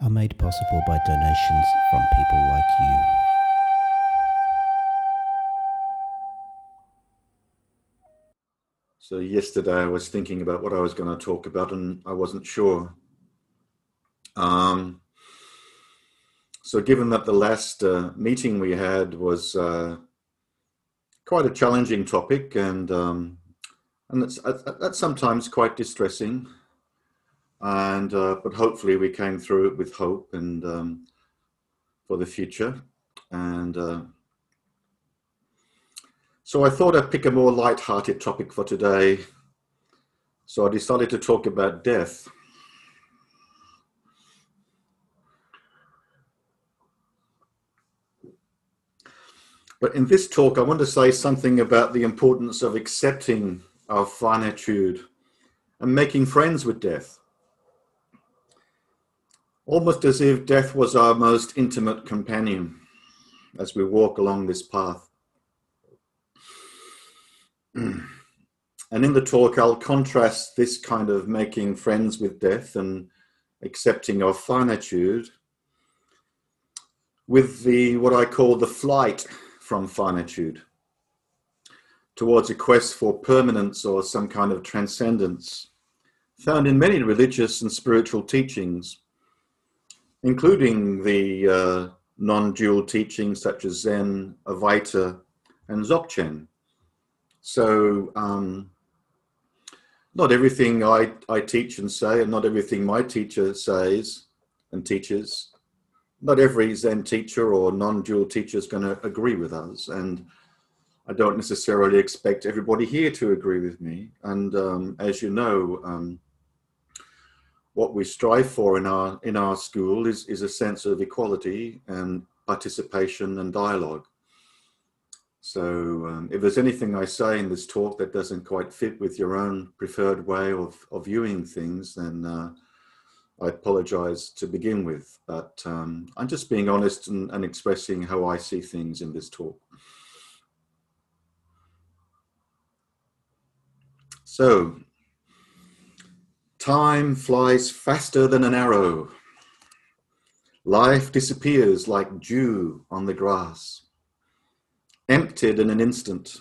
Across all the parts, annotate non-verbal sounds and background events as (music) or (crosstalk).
are made possible by donations from people like you. So, yesterday I was thinking about what I was going to talk about and I wasn't sure. Um, so, given that the last uh, meeting we had was uh, quite a challenging topic and um, and that's, that's sometimes quite distressing and uh, but hopefully we came through it with hope and um, for the future. And uh, so i thought i'd pick a more light-hearted topic for today. So i decided to talk about death. But in this talk i want to say something about the importance of accepting our finitude and making friends with death almost as if death was our most intimate companion as we walk along this path. (clears throat) and in the talk, I'll contrast this kind of making friends with death and accepting of finitude with the what I call the flight from finitude towards a quest for permanence or some kind of transcendence found in many religious and spiritual teachings including the uh, non dual teachings such as Zen, Advaita, and Dzogchen. So, um, not everything I, I teach and say, and not everything my teacher says and teaches, not every Zen teacher or non dual teacher is going to agree with us. And I don't necessarily expect everybody here to agree with me. And um, as you know, um, what we strive for in our in our school is is a sense of equality and participation and dialogue. So, um, if there's anything I say in this talk that doesn't quite fit with your own preferred way of, of viewing things, then uh, I apologize to begin with. But um, I'm just being honest and, and expressing how I see things in this talk. So, Time flies faster than an arrow. Life disappears like dew on the grass. Emptied in an instant,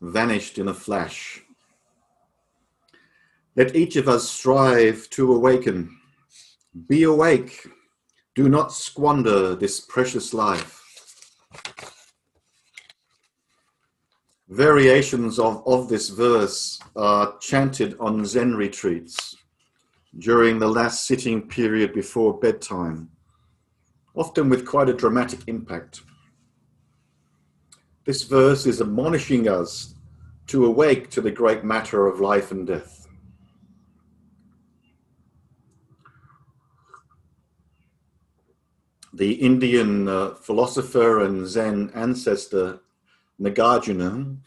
vanished in a flash. Let each of us strive to awaken. Be awake. Do not squander this precious life. Variations of, of this verse are chanted on Zen retreats during the last sitting period before bedtime, often with quite a dramatic impact. This verse is admonishing us to awake to the great matter of life and death. The Indian uh, philosopher and Zen ancestor Nagarjuna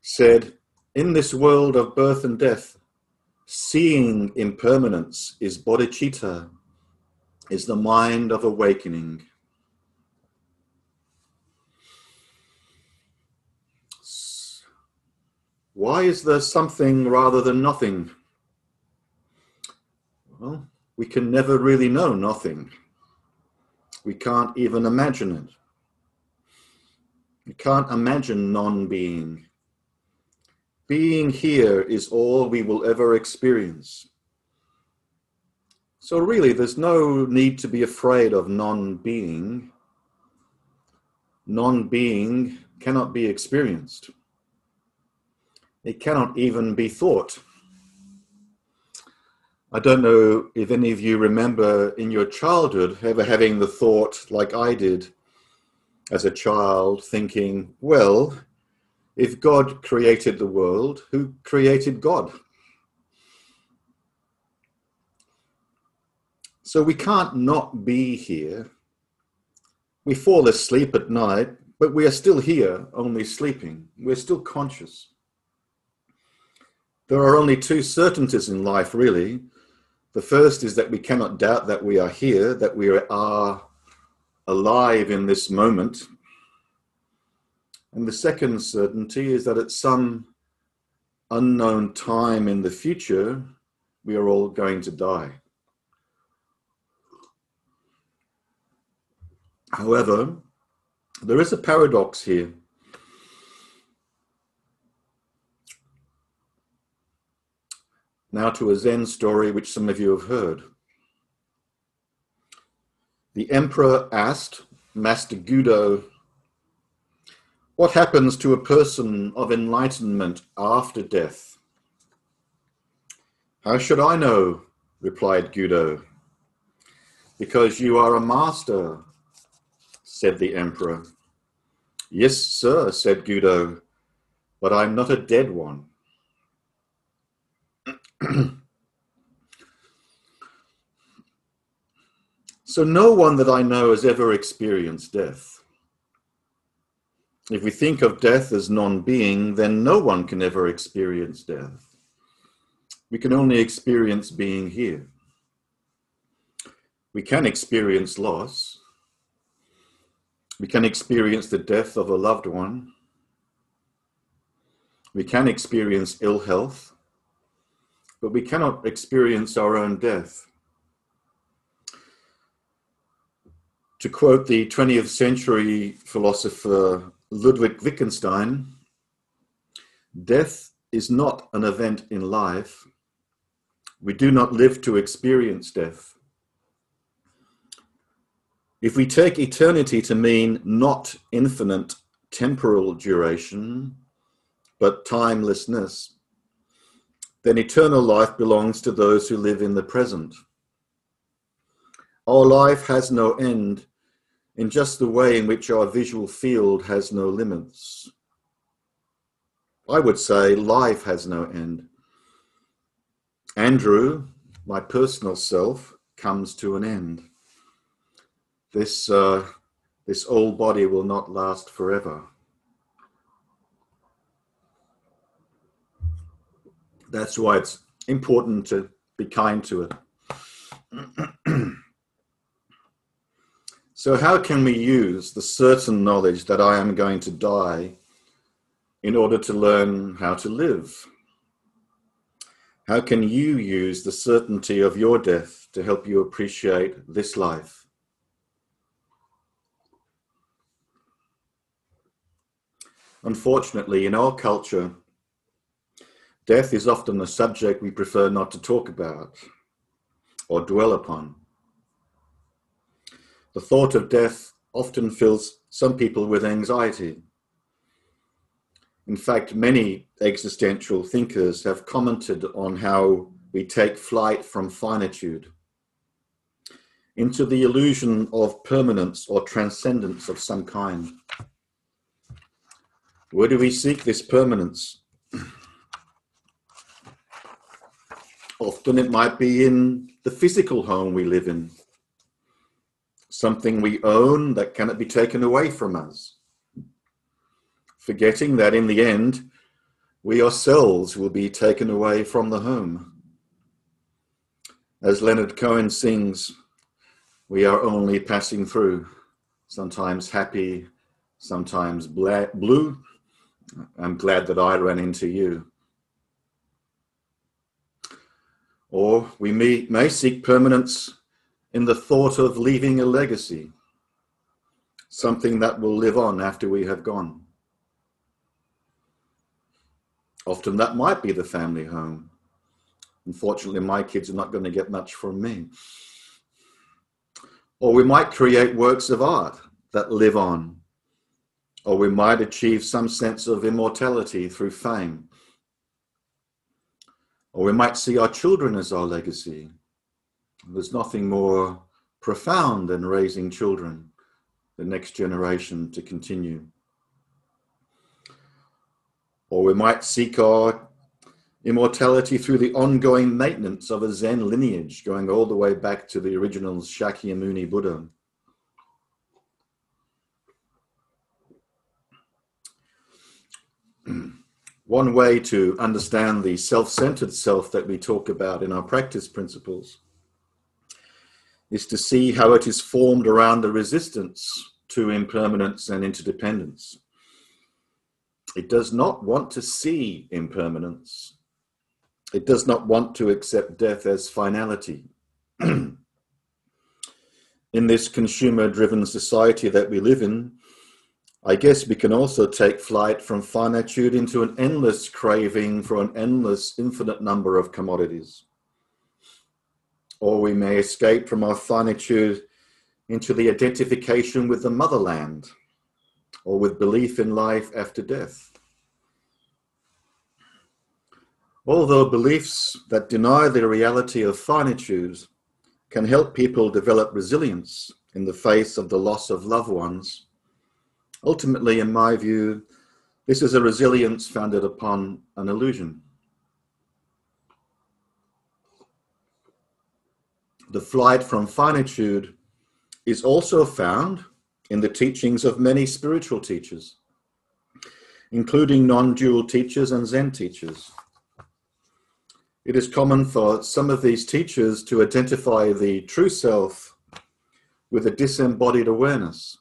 said, In this world of birth and death, Seeing impermanence is bodhicitta, is the mind of awakening. Why is there something rather than nothing? Well, we can never really know nothing. We can't even imagine it. You can't imagine non being. Being here is all we will ever experience. So, really, there's no need to be afraid of non being. Non being cannot be experienced, it cannot even be thought. I don't know if any of you remember in your childhood ever having the thought, like I did as a child, thinking, well, if God created the world, who created God? So we can't not be here. We fall asleep at night, but we are still here, only sleeping. We're still conscious. There are only two certainties in life, really. The first is that we cannot doubt that we are here, that we are alive in this moment. And the second certainty is that at some unknown time in the future, we are all going to die. However, there is a paradox here. Now to a Zen story which some of you have heard. The emperor asked Master Gudo, What happens to a person of enlightenment after death? How should I know? replied Gudo. Because you are a master, said the emperor. Yes, sir, said Gudo, but I'm not a dead one. (clears throat) so no one that I know has ever experienced death. If we think of death as non being, then no one can ever experience death. We can only experience being here. We can experience loss. We can experience the death of a loved one. We can experience ill health but we cannot experience our own death. To quote the 20th century philosopher Ludwig Wittgenstein, death is not an event in life. We do not live to experience death. If we take eternity to mean not infinite temporal duration, but timelessness, then eternal life belongs to those who live in the present. Our life has no end in just the way in which our visual field has no limits. I would say life has no end. Andrew, my personal self, comes to an end. This, uh, this old body will not last forever. That's why it's important to be kind to it. (clears throat) so, how can we use the certain knowledge that I am going to die in order to learn how to live? How can you use the certainty of your death to help you appreciate this life? Unfortunately, in our culture, Death is often a subject we prefer not to talk about or dwell upon. The thought of death often fills some people with anxiety. In fact, many existential thinkers have commented on how we take flight from finitude into the illusion of permanence or transcendence of some kind. Where do we seek this permanence? (clears throat) Often it might be in the physical home we live in, something we own that cannot be taken away from us. Forgetting that in the end, we ourselves will be taken away from the home. As Leonard Cohen sings, we are only passing through, sometimes happy, sometimes blue. I'm glad that I ran into you. Or we may, may seek permanence in the thought of leaving a legacy, something that will live on after we have gone. Often that might be the family home. Unfortunately, my kids are not going to get much from me. Or we might create works of art that live on. Or we might achieve some sense of immortality through fame. Or we might see our children as our legacy. There's nothing more profound than raising children, the next generation to continue. Or we might seek our immortality through the ongoing maintenance of a Zen lineage, going all the way back to the original Shakyamuni Buddha. (clears throat) One way to understand the self centered self that we talk about in our practice principles is to see how it is formed around the resistance to impermanence and interdependence. It does not want to see impermanence. It does not want to accept death as finality. (clears throat) in this consumer driven society that we live in, I guess we can also take flight from finitude into an endless craving for an endless, infinite number of commodities. Or we may escape from our finitude into the identification with the motherland or with belief in life after death. Although beliefs that deny the reality of finitude can help people develop resilience in the face of the loss of loved ones, ultimately, in my view, this is a resilience founded upon an illusion. The flight from finitude is also found in the teachings of many spiritual teachers, including non dual teachers and Zen teachers. It is common for some of these teachers to identify the true self with a disembodied awareness.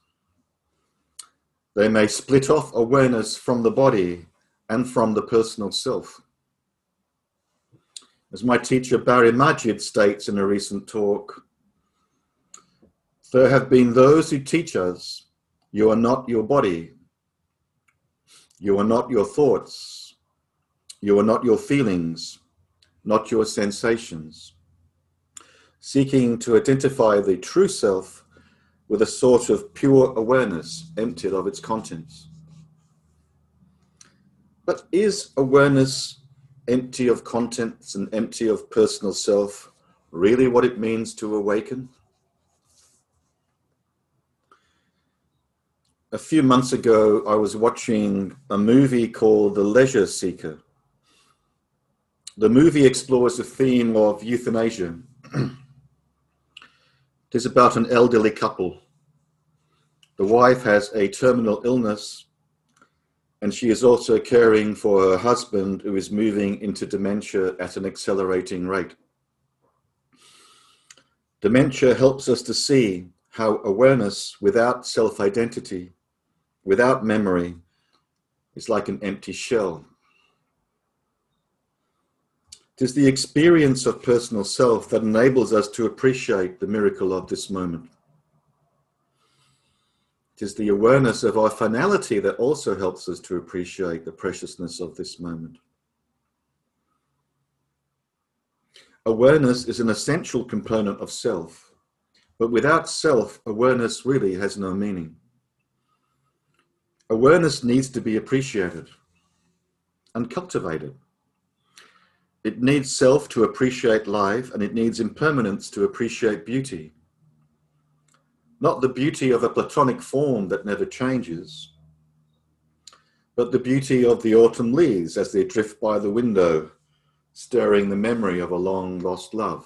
They may split off awareness from the body and from the personal self. As my teacher Barry Magid states in a recent talk, there have been those who teach us you are not your body, you are not your thoughts, you are not your feelings, not your sensations. Seeking to identify the true self with a sort of pure awareness emptied of its contents. But is awareness empty of contents and empty of personal self really what it means to awaken? a few months ago, I was watching a movie called The Leisure Seeker. The movie explores the theme of euthanasia. (clears throat) it is about an elderly couple. The wife has a terminal illness, and she is also caring for her husband, who is moving into dementia at an accelerating rate. Dementia helps us to see how awareness without self identity without memory is like an empty shell. It is the experience of personal self that enables us to appreciate the miracle of this moment. It is the awareness of our finality that also helps us to appreciate the preciousness of this moment. Awareness is an essential component of self, but without self, awareness really has no meaning. Awareness needs to be appreciated and cultivated. It needs self to appreciate life, and it needs impermanence to appreciate beauty. Not the beauty of a platonic form that never changes, but the beauty of the autumn leaves as they drift by the window, stirring the memory of a long lost love.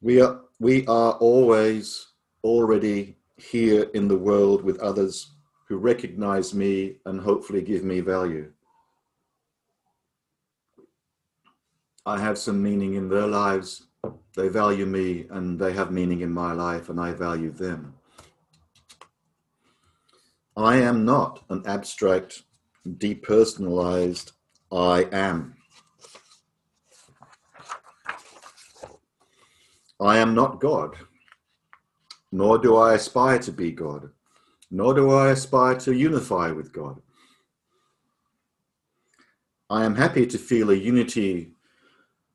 We are, we are always already here in the world with others who recognize me and hopefully give me value. I have some meaning in their lives. They value me and they have meaning in my life and I value them. I am not an abstract, depersonalized I am. I am not God nor do I aspire to be God, nor do I aspire to unify with God. I am happy to feel a unity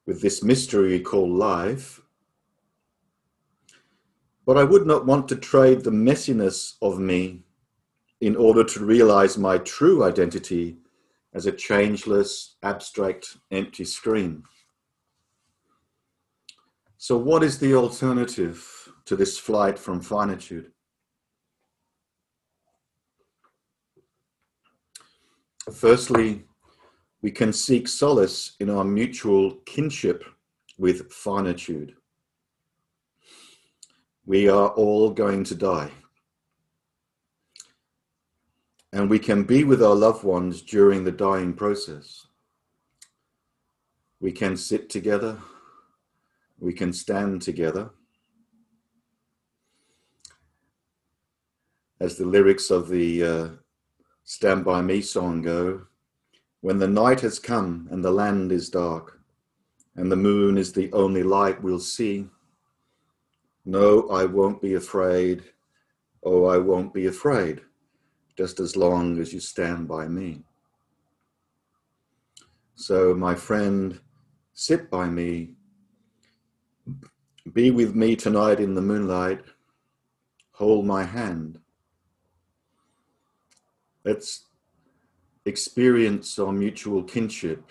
with this mystery called life, but I would not want to trade the messiness of me in order to realize my true identity as a changeless, abstract, empty screen. So, what is the alternative? to this flight from finitude. Firstly, we can seek solace in our mutual kinship with finitude. We are all going to die. And we can be with our loved ones during the dying process. We can sit together. We can stand together. As the lyrics of the uh, Stand By Me song go, when the night has come and the land is dark, and the moon is the only light we'll see, no, I won't be afraid. Oh, I won't be afraid, just as long as you stand by me. So, my friend, sit by me. Be with me tonight in the moonlight. Hold my hand. Let's experience our mutual kinship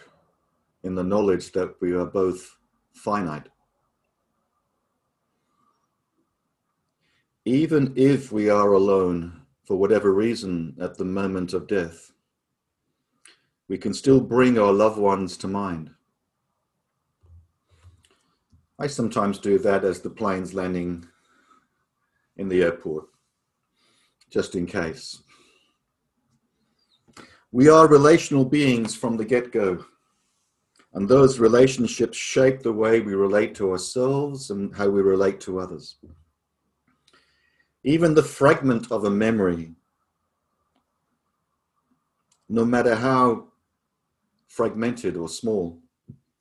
in the knowledge that we are both finite. even if we are alone for whatever reason at the moment of death, we can still bring our loved ones to mind. I sometimes do that as the plane's landing in the airport, just in case. We are relational beings from the get go, and those relationships shape the way we relate to ourselves and how we relate to others. Even the fragment of a memory, no matter how fragmented or small,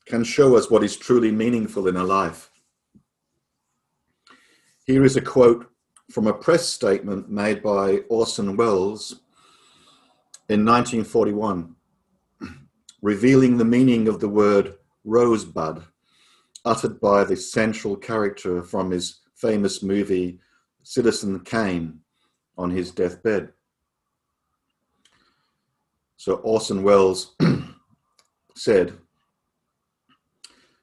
can show us what is truly meaningful in a life. Here is a quote from a press statement made by Orson Welles in 1941, revealing the meaning of the word rosebud, uttered by the central character from his famous movie Citizen Kane on his deathbed. So Orson Welles (clears throat) said,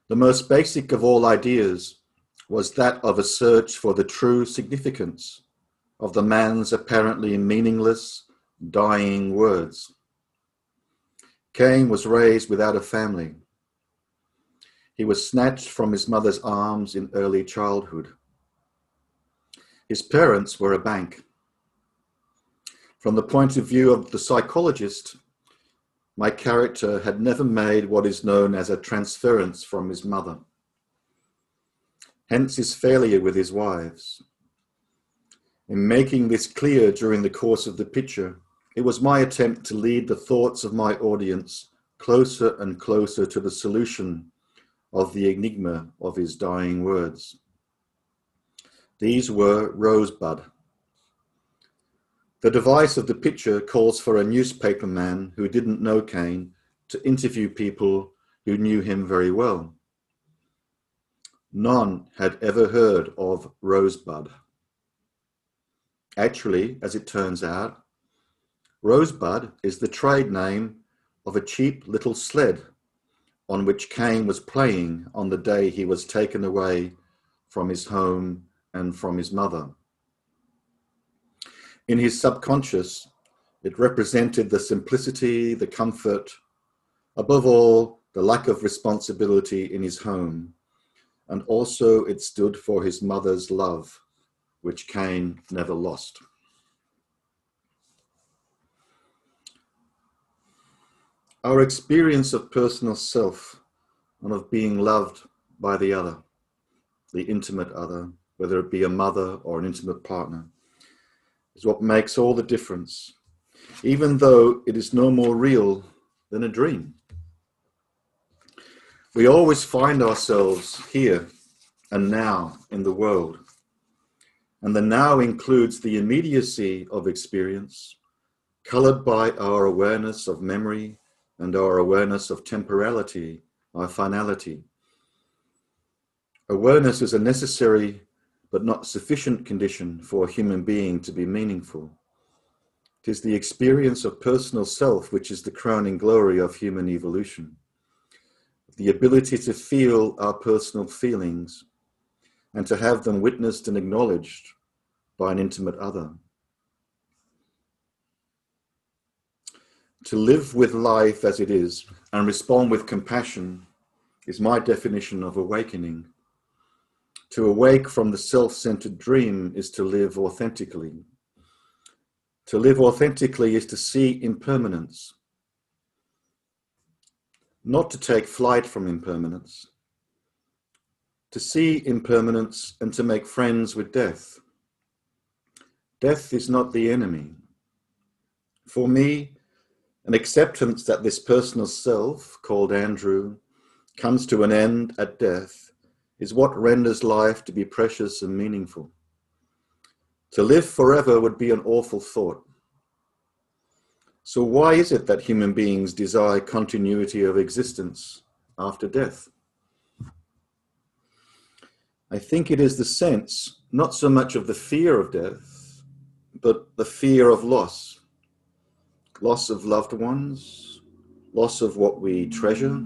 The most basic of all ideas was that of a search for the true significance of the man's apparently meaningless, dying words. Kane was raised without a family. He was snatched from his mother's arms in early childhood. His parents were a bank. From the point of view of the psychologist, my character had never made what is known as a transference from his mother. Hence his failure with his wives. In making this clear during the course of the picture, it was my attempt to lead the thoughts of my audience closer and closer to the solution of the enigma of his dying words. These were Rosebud. The device of the picture calls for a newspaper man who didn't know Kane to interview people who knew him very well. None had ever heard of Rosebud. Actually, as it turns out, Rosebud is the trade name of a cheap little sled on which Kane was playing on the day he was taken away from his home and from his mother. In his subconscious, it represented the simplicity, the comfort, above all, the lack of responsibility in his home, and also it stood for his mother's love, which Kane never lost. Our experience of personal self and of being loved by the other, the intimate other, whether it be a mother or an intimate partner, is what makes all the difference, even though it is no more real than a dream. We always find ourselves here and now in the world. And the now includes the immediacy of experience, colored by our awareness of memory and our awareness of temporality, our finality. Awareness is a necessary but not sufficient condition for a human being to be meaningful. It is the experience of personal self which is the crowning glory of human evolution. The ability to feel our personal feelings and to have them witnessed and acknowledged by an intimate other. To live with life as it is and respond with compassion is my definition of awakening. To awake from the self centered dream is to live authentically. To live authentically is to see impermanence, not to take flight from impermanence, to see impermanence and to make friends with death. Death is not the enemy. For me, an acceptance that this personal self, called Andrew, comes to an end at death is what renders life to be precious and meaningful. To live forever would be an awful thought. So, why is it that human beings desire continuity of existence after death? I think it is the sense, not so much of the fear of death, but the fear of loss loss of loved ones, loss of what we treasure.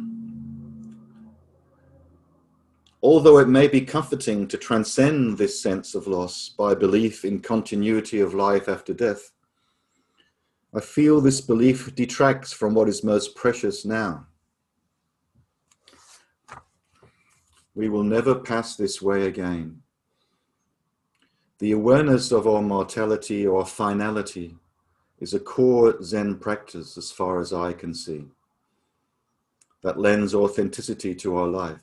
Although it may be comforting to transcend this sense of loss by belief in continuity of life after death, I feel this belief detracts from what is most precious now. We will never pass this way again. The awareness of our mortality or finality is a core Zen practice as far as I can see that lends authenticity to our life.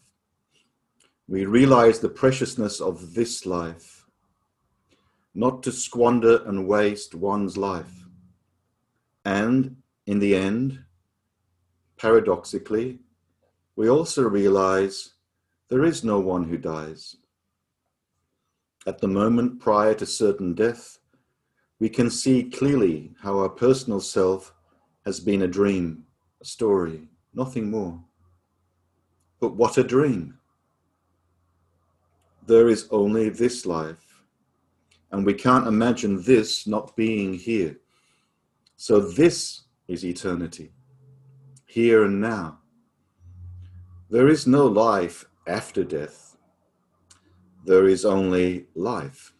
We realize the preciousness of this life, not to squander and waste one's life and in the end, paradoxically, we also realize there is no one who dies. At the moment prior to certain death, we can see clearly how our personal self has been a dream, a story, nothing more. But what a dream! There is only this life, and we can't imagine this not being here. So this is eternity, here and now. There is no life after death. There is only life.